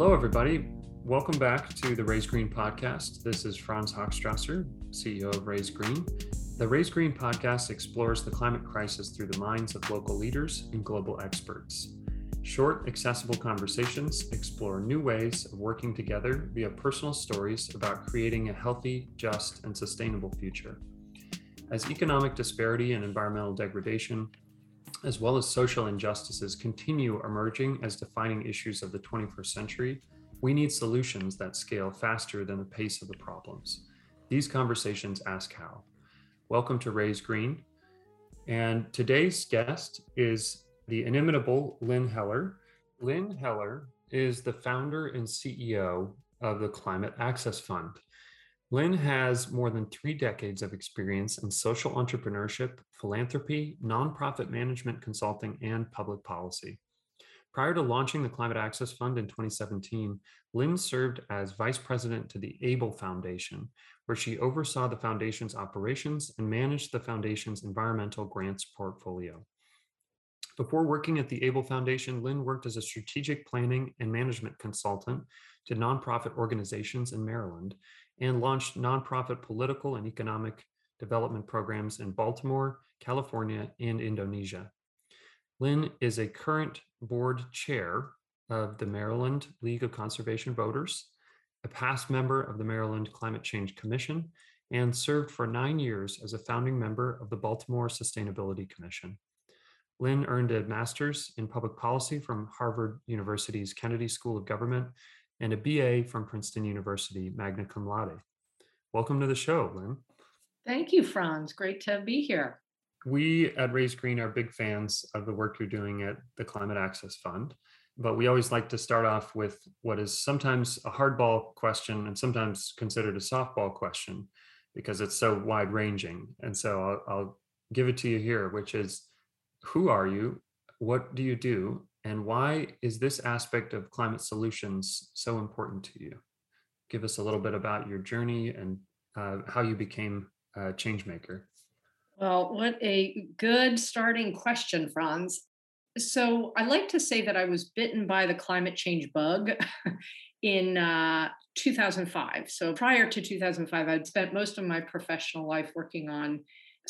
Hello, everybody. Welcome back to the Raise Green podcast. This is Franz Hochstrasser, CEO of Raise Green. The Raise Green podcast explores the climate crisis through the minds of local leaders and global experts. Short, accessible conversations explore new ways of working together via personal stories about creating a healthy, just, and sustainable future. As economic disparity and environmental degradation, as well as social injustices, continue emerging as defining issues of the 21st century, we need solutions that scale faster than the pace of the problems. These conversations ask how. Welcome to Raise Green. And today's guest is the inimitable Lynn Heller. Lynn Heller is the founder and CEO of the Climate Access Fund. Lynn has more than three decades of experience in social entrepreneurship, philanthropy, nonprofit management consulting, and public policy. Prior to launching the Climate Access Fund in 2017, Lynn served as vice president to the Abell Foundation, where she oversaw the foundation's operations and managed the foundation's environmental grants portfolio. Before working at the Abell Foundation, Lynn worked as a strategic planning and management consultant to nonprofit organizations in Maryland and launched nonprofit political and economic development programs in Baltimore, California, and Indonesia. Lynn is a current board chair of the Maryland League of Conservation Voters, a past member of the Maryland Climate Change Commission, and served for nine years as a founding member of the Baltimore Sustainability Commission. Lynn earned a master's in public policy from Harvard University's Kennedy School of Government and a BA from Princeton University, magna cum laude. Welcome to the show, Lynn. Thank you, Franz. Great to be here. We at Raise Green are big fans of the work you're doing at the Climate Access Fund, but we always like to start off with what is sometimes a hardball question and sometimes considered a softball question because it's so wide ranging. And so I'll, I'll give it to you here, which is who are you? What do you do? And why is this aspect of climate solutions so important to you? Give us a little bit about your journey and uh, how you became a change maker. Well, what a good starting question, Franz. So I like to say that I was bitten by the climate change bug in uh, 2005. So prior to 2005, I'd spent most of my professional life working on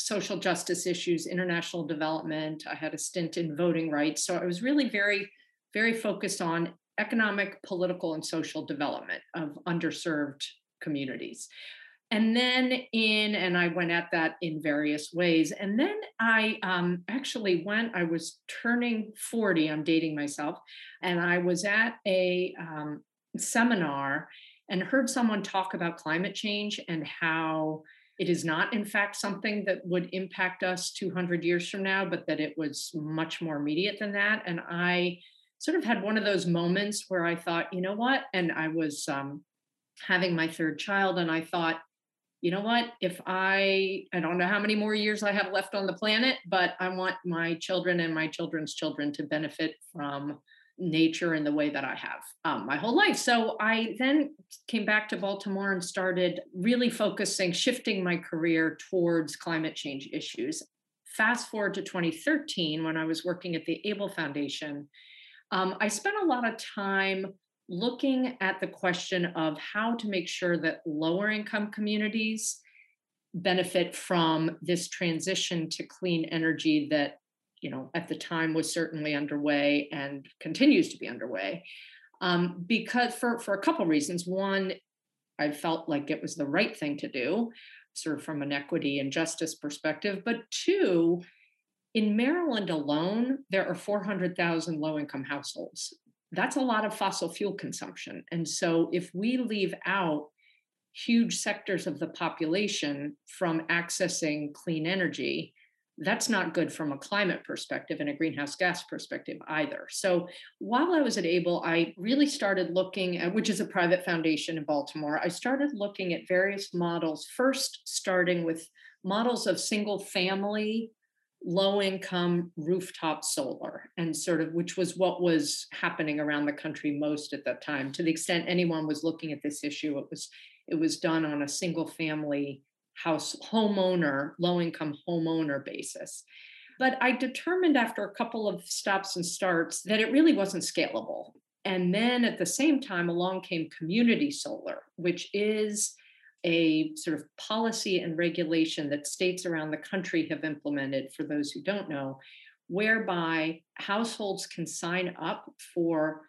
social justice issues, international development. I had a stint in voting rights. So I was really very, very focused on economic, political, and social development of underserved communities. And then in, and I went at that in various ways. And then I um, actually went, I was turning 40, I'm dating myself, and I was at a um, seminar and heard someone talk about climate change and how it is not, in fact, something that would impact us 200 years from now, but that it was much more immediate than that. And I sort of had one of those moments where I thought, you know what? And I was um, having my third child, and I thought, you know what? If I, I don't know how many more years I have left on the planet, but I want my children and my children's children to benefit from nature in the way that I have um, my whole life. So I then came back to Baltimore and started really focusing, shifting my career towards climate change issues. Fast forward to 2013, when I was working at the Abell Foundation, um, I spent a lot of time looking at the question of how to make sure that lower income communities benefit from this transition to clean energy that you know, at the time was certainly underway and continues to be underway. Um, because for, for a couple reasons. One, I felt like it was the right thing to do, sort of from an equity and justice perspective. But two, in Maryland alone, there are 400,000 low income households. That's a lot of fossil fuel consumption. And so if we leave out huge sectors of the population from accessing clean energy, that's not good from a climate perspective and a greenhouse gas perspective either. So while I was at Abell, I really started looking at, which is a private foundation in Baltimore, I started looking at various models, first starting with models of single family low income rooftop solar and sort of which was what was happening around the country most at that time to the extent anyone was looking at this issue it was it was done on a single family house homeowner, low income homeowner basis. But I determined after a couple of stops and starts that it really wasn't scalable. And then at the same time, along came community solar, which is a sort of policy and regulation that states around the country have implemented, for those who don't know, whereby households can sign up for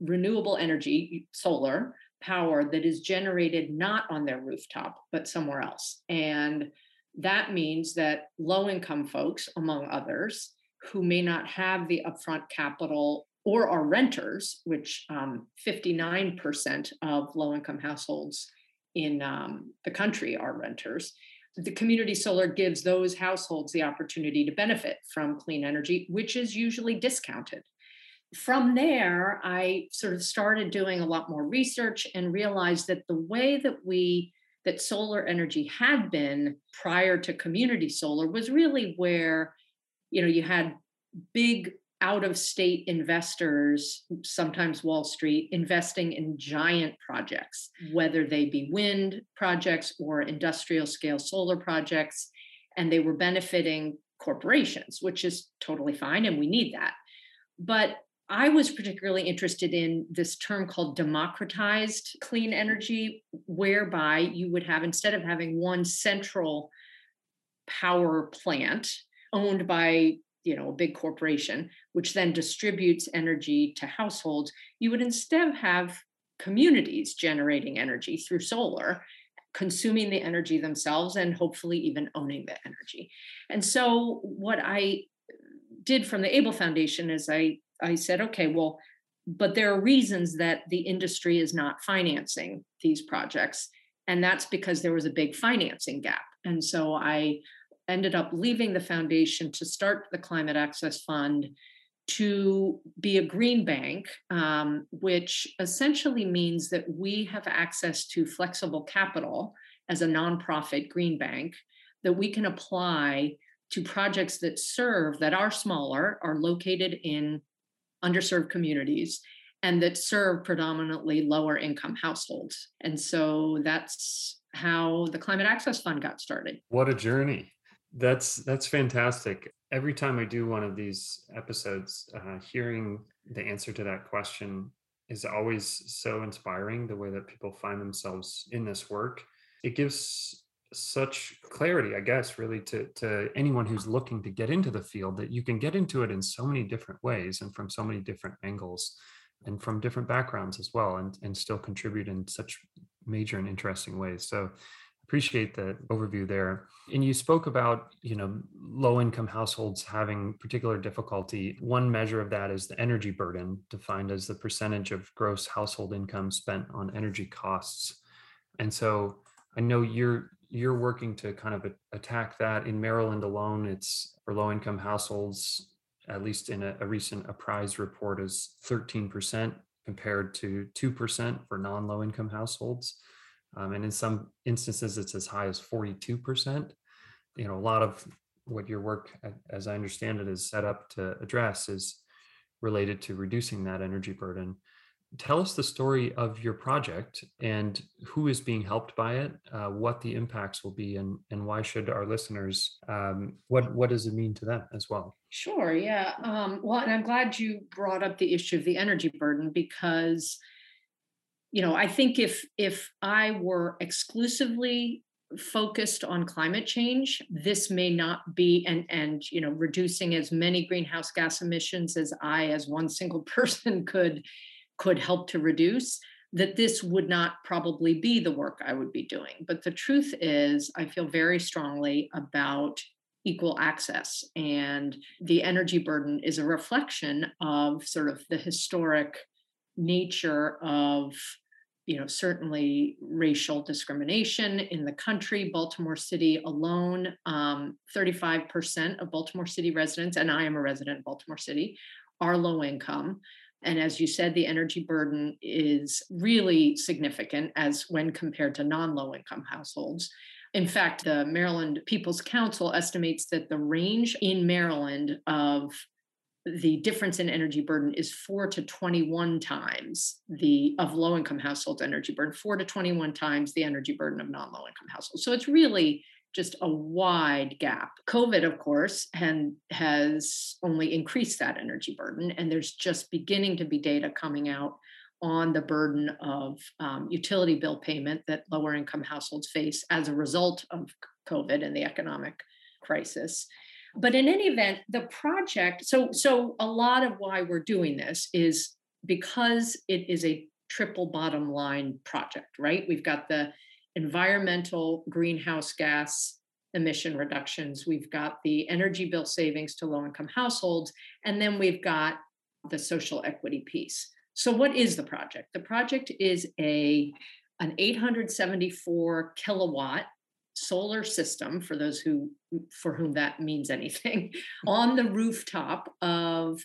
renewable energy, solar power that is generated not on their rooftop, but somewhere else. And that means that low income folks, among others, who may not have the upfront capital or are renters, which um, 59% of low income households in um, the country are renters. The community solar gives those households the opportunity to benefit from clean energy, which is usually discounted. From there, I sort of started doing a lot more research and realized that the way that we that solar energy had been prior to community solar was really where you know you had big out of state investors, sometimes Wall Street, investing in giant projects, whether they be wind projects or industrial scale solar projects. And they were benefiting corporations, which is totally fine. And we need that. But I was particularly interested in this term called democratized clean energy, whereby you would have, instead of having one central power plant owned by you know a big corporation which then distributes energy to households you would instead have communities generating energy through solar consuming the energy themselves and hopefully even owning the energy. And so what i did from the Abell foundation is i i said okay well but there are reasons that the industry is not financing these projects and that's because there was a big financing gap. And so i ended up leaving the foundation to start the Climate Access Fund to be a green bank, um, which essentially means that we have access to flexible capital as a nonprofit green bank that we can apply to projects that serve, that are smaller, are located in underserved communities, and that serve predominantly lower income households. And so that's how the Climate Access Fund got started. What a journey. That's that's fantastic. Every time I do one of these episodes, uh, hearing the answer to that question is always so inspiring. The way that people find themselves in this work, it gives such clarity, I guess, really to to anyone who's looking to get into the field that you can get into it in so many different ways and from so many different angles and from different backgrounds as well, and and still contribute in such major and interesting ways. So appreciate the overview there. And you spoke about, you know, low income households having particular difficulty. One measure of that is the energy burden, defined as the percentage of gross household income spent on energy costs. And so I know you're you're working to kind of attack that in Maryland alone. It's for low income households, at least in a, a recent Apprise report, is 13% compared to 2% for non low income households. Um, and in some instances, it's as high as 42%. You know, a lot of what your work, as I understand it, is set up to address is related to reducing that energy burden. Tell us the story of your project and who is being helped by it, uh, what the impacts will be, and, and why should our listeners, um, what, what does it mean to them as well? Sure, yeah. Um, well, and I'm glad you brought up the issue of the energy burden because you know i think if if i were exclusively focused on climate change this may not be and and you know reducing as many greenhouse gas emissions as i as one single person could could help to reduce that this would not probably be the work i would be doing. But the truth is i feel very strongly about equal access and the energy burden is a reflection of sort of the historic nature of you know certainly racial discrimination in the country baltimore city alone. Um, 35% of baltimore city residents and i am a resident of baltimore city are low income and as you said the energy burden is really significant as when compared to non-low income households. In fact the maryland people's counsel estimates that the range in maryland of the difference in energy burden is 4 to 21 times the of low income households energy burden 4 to 21 times the energy burden of non low income households. So it's really just a wide gap. COVID, of course, and has only increased that energy burden. And there's just beginning to be data coming out on the burden of um, utility bill payment that lower income households face as a result of COVID and the economic crisis. But in any event, the project, so so a lot of why we're doing this is because it is a triple bottom line project, right? We've got the environmental greenhouse gas emission reductions, we've got the energy bill savings to low income households, and then we've got the social equity piece. So what is the project? The project is a an 874 kilowatt solar system for those who for whom that means anything on the rooftop of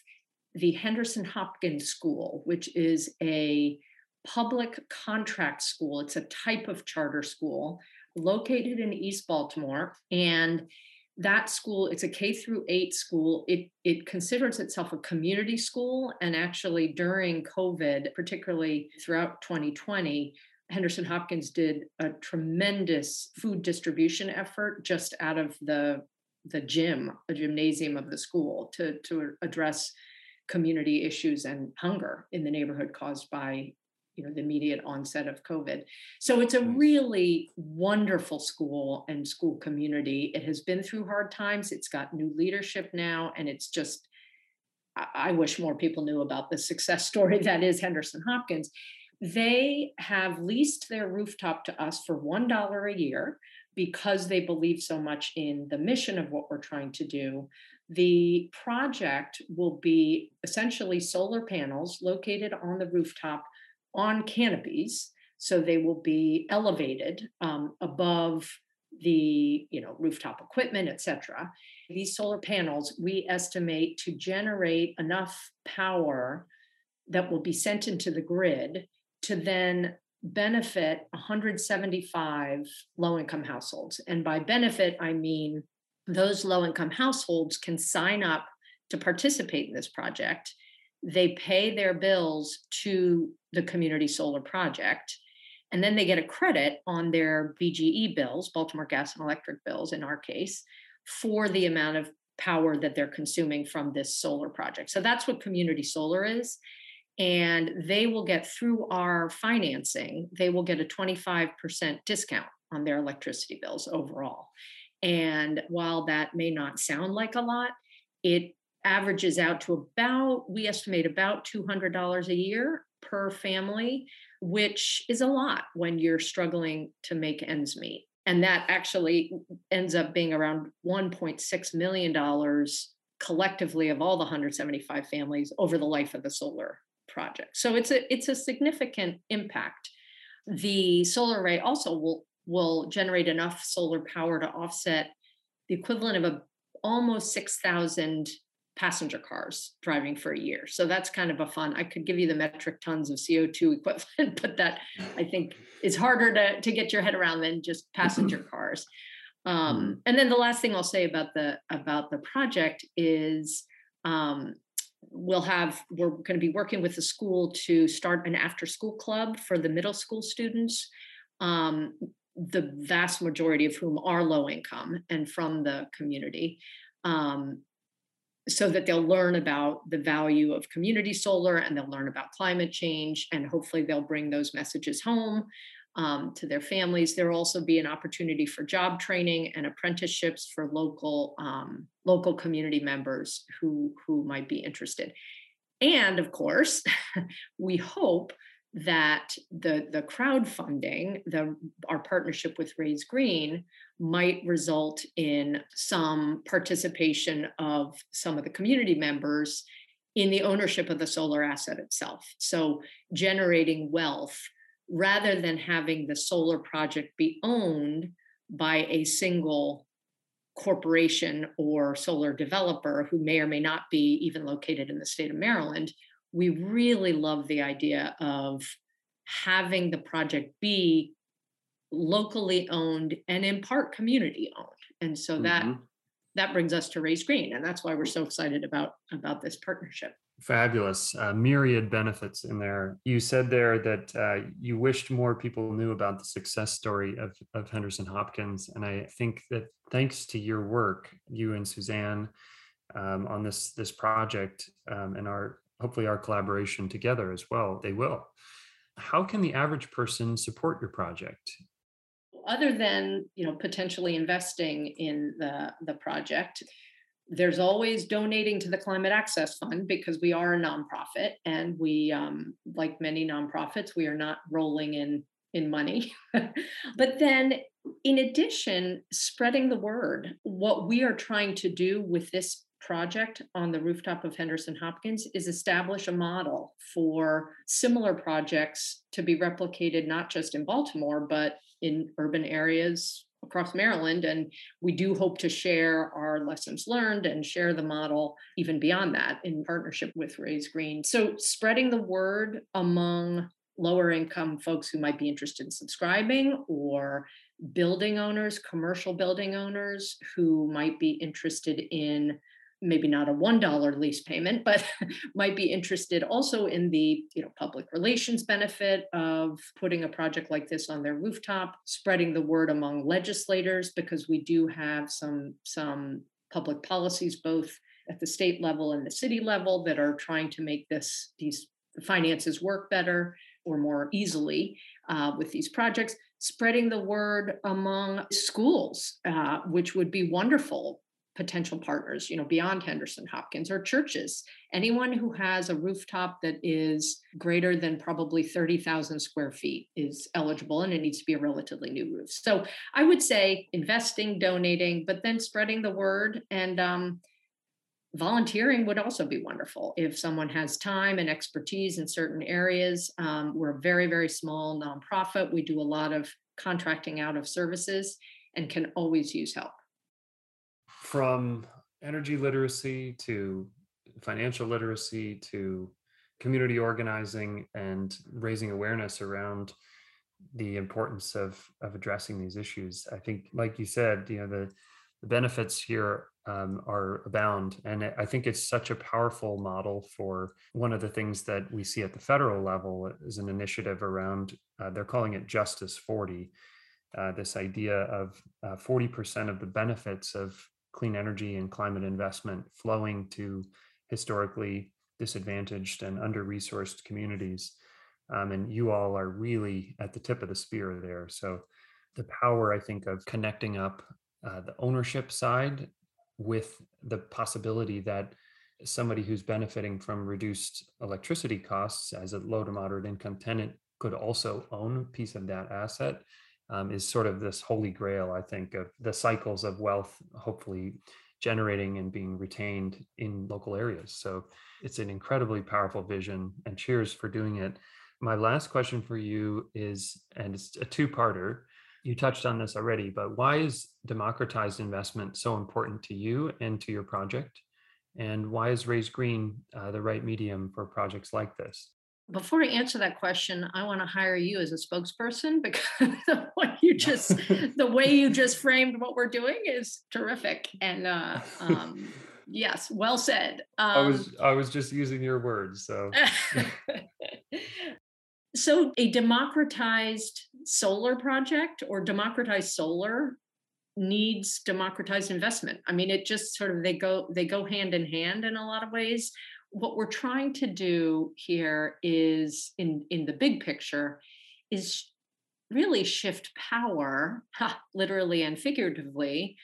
the Henderson Hopkins School, which is a public contract school. It's a type of charter school located in East Baltimore. And that school, it's a K through eight school. It, it considers itself a community school. And actually, during COVID, particularly throughout 2020, Henderson Hopkins did a tremendous food distribution effort just out of the the gym, a gymnasium of the school to, to address community issues and hunger in the neighborhood caused by you know the immediate onset of covid. So it's a really wonderful school and school community. It has been through hard times. It's got new leadership now and it's just i wish more people knew about the success story that is henderson hopkins. They have leased their rooftop to us for $1 a year because they believe so much in the mission of what we're trying to do. The project will be essentially solar panels located on the rooftop on canopies. So they will be elevated um, above the you know rooftop equipment etc these solar panels we estimate to generate enough power that will be sent into the grid to then benefit 175 low income households. And by benefit, I mean those low income households can sign up to participate in this project. They pay their bills to the community solar project. And then they get a credit on their BGE bills, Baltimore Gas and Electric bills in our case, for the amount of power that they're consuming from this solar project. So that's what community solar is and they will get through our financing, they will get a 25% discount on their electricity bills overall. And while that may not sound like a lot, it averages out to about, we estimate about $200 a year per family, which is a lot when you're struggling to make ends meet. And that actually ends up being around $1.6 million collectively of all the 175 families over the life of the solar project. So it's a it's a significant impact. The solar array also will will generate enough solar power to offset the equivalent of a almost 6,000 passenger cars driving for a year. So that's kind of a fun. I could give you the metric tons of CO2 equivalent, but that I think is harder to, to get your head around than just passenger cars. Um, mm-hmm. and then the last thing I'll say about the about the project is um, we'll have we're going to be working with the school to start an after school club for the middle school students um, the vast majority of whom are low income and from the community um, so that they'll learn about the value of community solar and they'll learn about climate change and hopefully they'll bring those messages home um, to their families. There will also be an opportunity for job training and apprenticeships for local um, local community members who who might be interested. And of course, we hope that the the crowdfunding, the our partnership with Raise Green, might result in some participation of some of the community members in the ownership of the solar asset itself. So generating wealth rather than having the solar project be owned by a single corporation or solar developer who may or may not be even located in the state of Maryland, we really love the idea of having the project be locally owned and in part community owned. And so that mm-hmm. that brings us to Raise Green, and that's why we're so excited about about this partnership. Fabulous. Uh, myriad benefits in there. You said there that uh, you wished more people knew about the success story of, of Henderson Hopkins. And I think that thanks to your work, you and Suzanne um, on this, this project um, and our hopefully our collaboration together as well, they will. How can the average person support your project? Other than you know potentially investing in the, the project, there's always donating to the Climate Access Fund because we are a nonprofit, and we, um, like many nonprofits, we are not rolling in in money. but then, in addition, spreading the word. What we are trying to do with this project on the rooftop of Henderson Hopkins is establish a model for similar projects to be replicated not just in Baltimore, but in urban areas across Maryland. And we do hope to share our lessons learned and share the model even beyond that in partnership with Raise Green. So, spreading the word among lower income folks who might be interested in subscribing or building owners, commercial building owners who might be interested in maybe not a $1 lease payment but might be interested also in the you know public relations benefit of putting a project like this on their rooftop spreading the word among legislators because we do have some some public policies both at the state level and the city level that are trying to make this these finances work better or more easily uh, with these projects. Spreading the word among schools uh, which would be wonderful potential partners, you know, beyond Henderson Hopkins or churches. Anyone who has a rooftop that is greater than probably 30,000 square feet is eligible and it needs to be a relatively new roof. So I would say investing, donating, but then spreading the word and um, volunteering would also be wonderful if someone has time and expertise in certain areas. Um, we're a very, very small nonprofit. We do a lot of contracting out of services and can always use help from energy literacy to financial literacy to community organizing and raising awareness around the importance of of addressing these issues i think like you said you know the the benefits here um, are abound. And i think it's such a powerful model for one of the things that we see at the federal level is an initiative around uh, they're calling it justice 40 uh, this idea of uh, 40% of the benefits of clean energy and climate investment flowing to historically disadvantaged and under resourced communities. Um, and you all are really at the tip of the spear there. So, the power, I think, of connecting up uh, the ownership side with the possibility that somebody who's benefiting from reduced electricity costs as a low to moderate income tenant could also own a piece of that asset um, is sort of this holy grail, I think, of the cycles of wealth, hopefully generating and being retained in local areas. So it's an incredibly powerful vision, and cheers for doing it. My last question for you is, and it's a two parter. You touched on this already, but why is democratized investment so important to you and to your project? And why is Raise Green uh, the right medium for projects like this? Before I answer that question, I want to hire you as a spokesperson because what you just the way you just framed what we're doing is terrific. And uh, um, yes, well said. Um, I was I was just using your words, so. so a democratized solar project or democratized solar needs democratized investment. I mean, it just sort of they go they go hand in hand in a lot of ways what we're trying to do here is in in the big picture is really shift power literally and figuratively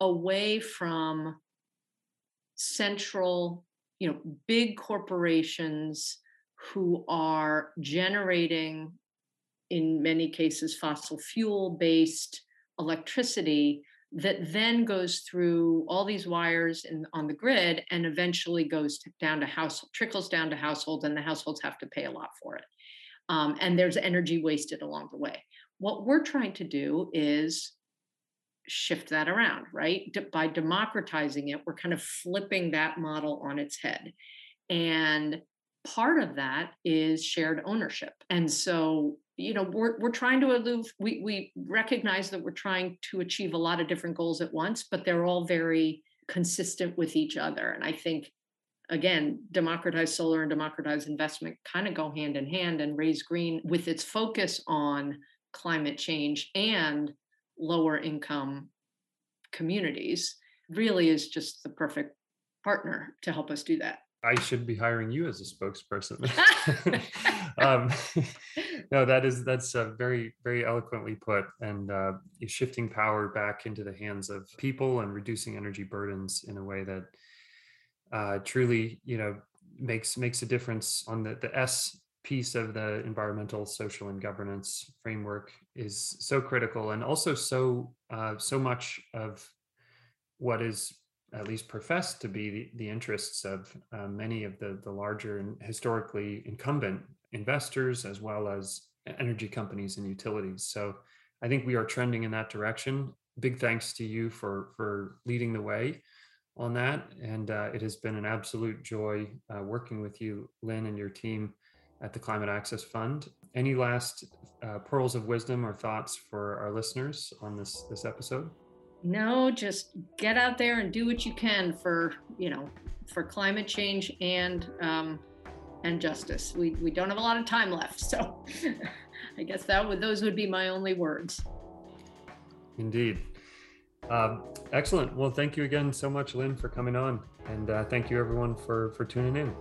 away from central you know big corporations who are generating in many cases fossil fuel based electricity that then goes through all these wires in, on the grid and eventually goes down to house trickles down to households and the households have to pay a lot for it. Um, and there's energy wasted along the way. What we're trying to do is shift that around right? By democratizing it we're kind of flipping that model on its head. And part of that is shared ownership and so you know we're, we're trying to elude we, we recognize that we're trying to achieve a lot of different goals at once but they're all very consistent with each other. And I think, again, democratized solar and democratized investment kind of go hand in hand. And Raise Green, with its focus on climate change and lower income communities, really is just the perfect partner to help us do that. I should be hiring you as a spokesperson. um, no, that is that's uh, very very eloquently put, and uh, shifting power back into the hands of people and reducing energy burdens in a way that uh, truly, you know, makes makes a difference on the the S piece of the environmental, social, and governance framework is so critical, and also so uh, so much of what is at least professed to be the, the interests of uh, many of the, the larger and historically incumbent investors, as well as energy companies and utilities. So I think we are trending in that direction. Big thanks to you for, for leading the way on that. And uh, it has been an absolute joy uh, working with you, Lynn, and your team at the Climate Access Fund. Any last uh, pearls of wisdom or thoughts for our listeners on this, this episode? No, just get out there and do what you can for you know for climate change and um, and justice. We we don't have a lot of time left, so I guess that would those would be my only words. Indeed. Um, excellent. Well, thank you again so much, Lynn, for coming on, and uh, thank you everyone for for tuning in.